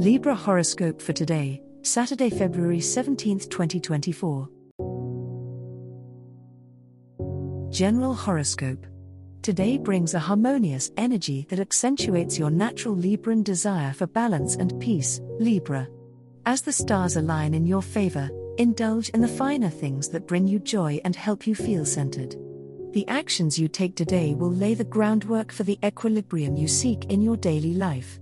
Libra horoscope for today, Saturday, February 17th, 2024. General horoscope. Today brings a harmonious energy that accentuates your natural Libran desire for balance and peace, Libra. As the stars align in your favor, indulge in the finer things that bring you joy and help you feel centered. The actions you take today will lay the groundwork for the equilibrium you seek in your daily life.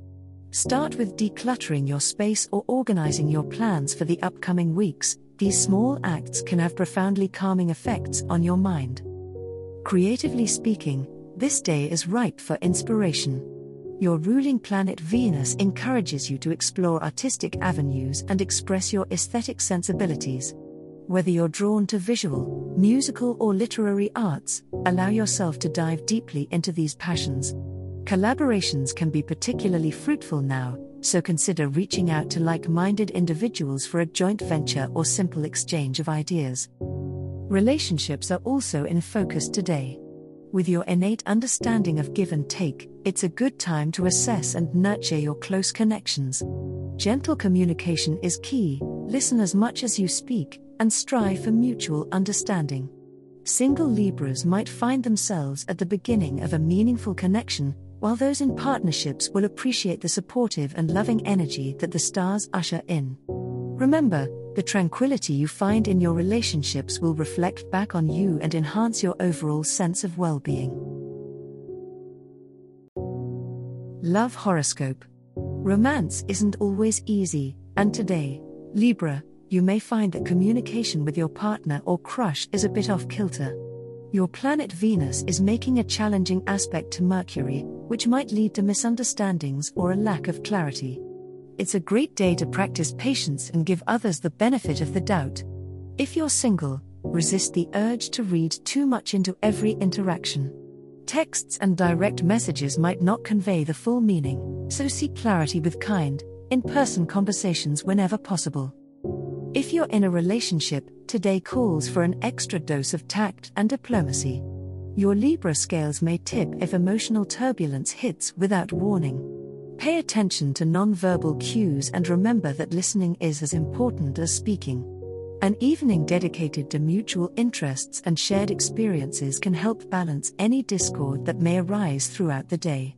Start with decluttering your space or organizing your plans for the upcoming weeks. These small acts can have profoundly calming effects on your mind. Creatively speaking, this day is ripe for inspiration. Your ruling planet Venus encourages you to explore artistic avenues and express your aesthetic sensibilities. Whether you're drawn to visual, musical, or literary arts, allow yourself to dive deeply into these passions. Collaborations can be particularly fruitful now, so consider reaching out to like minded individuals for a joint venture or simple exchange of ideas. Relationships are also in focus today. With your innate understanding of give and take, it's a good time to assess and nurture your close connections. Gentle communication is key, listen as much as you speak, and strive for mutual understanding. Single Libras might find themselves at the beginning of a meaningful connection, while those in partnerships will appreciate the supportive and loving energy that the stars usher in. Remember, the tranquility you find in your relationships will reflect back on you and enhance your overall sense of well being. Love Horoscope Romance isn't always easy, and today, Libra, you may find that communication with your partner or crush is a bit off kilter. Your planet Venus is making a challenging aspect to Mercury, which might lead to misunderstandings or a lack of clarity. It's a great day to practice patience and give others the benefit of the doubt. If you're single, resist the urge to read too much into every interaction. Texts and direct messages might not convey the full meaning, so seek clarity with kind, in person conversations whenever possible. If you're in a relationship, today calls for an extra dose of tact and diplomacy. Your Libra scales may tip if emotional turbulence hits without warning. Pay attention to nonverbal cues and remember that listening is as important as speaking. An evening dedicated to mutual interests and shared experiences can help balance any discord that may arise throughout the day.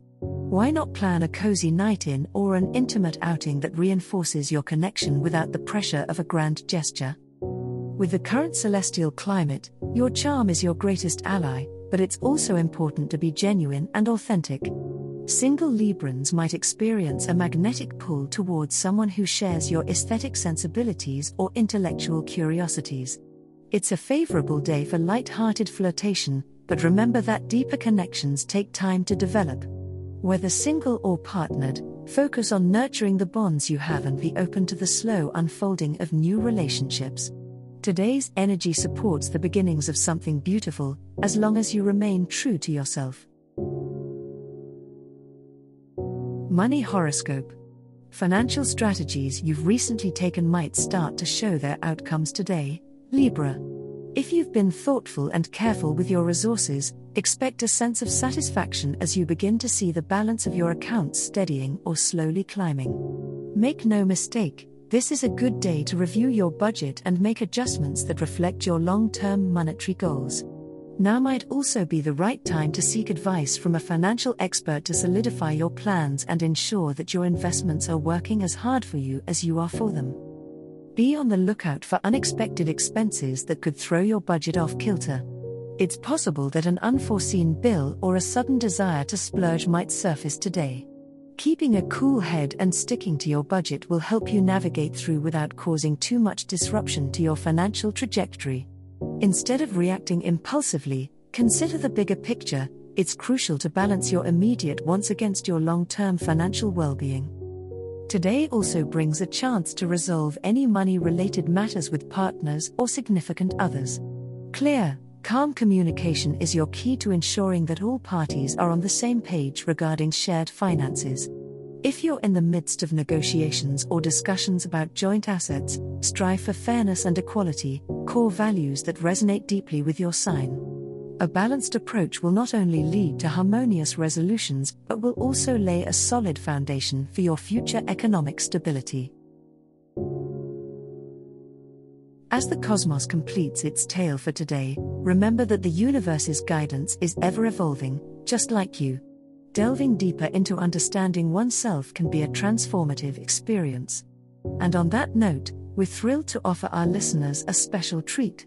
Why not plan a cozy night in or an intimate outing that reinforces your connection without the pressure of a grand gesture? With the current celestial climate, your charm is your greatest ally, but it's also important to be genuine and authentic. Single Librans might experience a magnetic pull towards someone who shares your aesthetic sensibilities or intellectual curiosities. It's a favorable day for light hearted flirtation, but remember that deeper connections take time to develop. Whether single or partnered, focus on nurturing the bonds you have and be open to the slow unfolding of new relationships. Today's energy supports the beginnings of something beautiful, as long as you remain true to yourself. Money Horoscope Financial strategies you've recently taken might start to show their outcomes today, Libra. If you've been thoughtful and careful with your resources, expect a sense of satisfaction as you begin to see the balance of your accounts steadying or slowly climbing. Make no mistake, this is a good day to review your budget and make adjustments that reflect your long term monetary goals. Now might also be the right time to seek advice from a financial expert to solidify your plans and ensure that your investments are working as hard for you as you are for them. Be on the lookout for unexpected expenses that could throw your budget off kilter. It's possible that an unforeseen bill or a sudden desire to splurge might surface today. Keeping a cool head and sticking to your budget will help you navigate through without causing too much disruption to your financial trajectory. Instead of reacting impulsively, consider the bigger picture. it's crucial to balance your immediate wants against your long term financial well being. Today also brings a chance to resolve any money related matters with partners or significant others. Clear, calm communication is your key to ensuring that all parties are on the same page regarding shared finances. If you're in the midst of negotiations or discussions about joint assets, strive for fairness and equality, core values that resonate deeply with your sign. A balanced approach will not only lead to harmonious resolutions but will also lay a solid foundation for your future economic stability. As the cosmos completes its tale for today, remember that the universe's guidance is ever evolving, just like you. Delving deeper into understanding oneself can be a transformative experience. And on that note, we're thrilled to offer our listeners a special treat.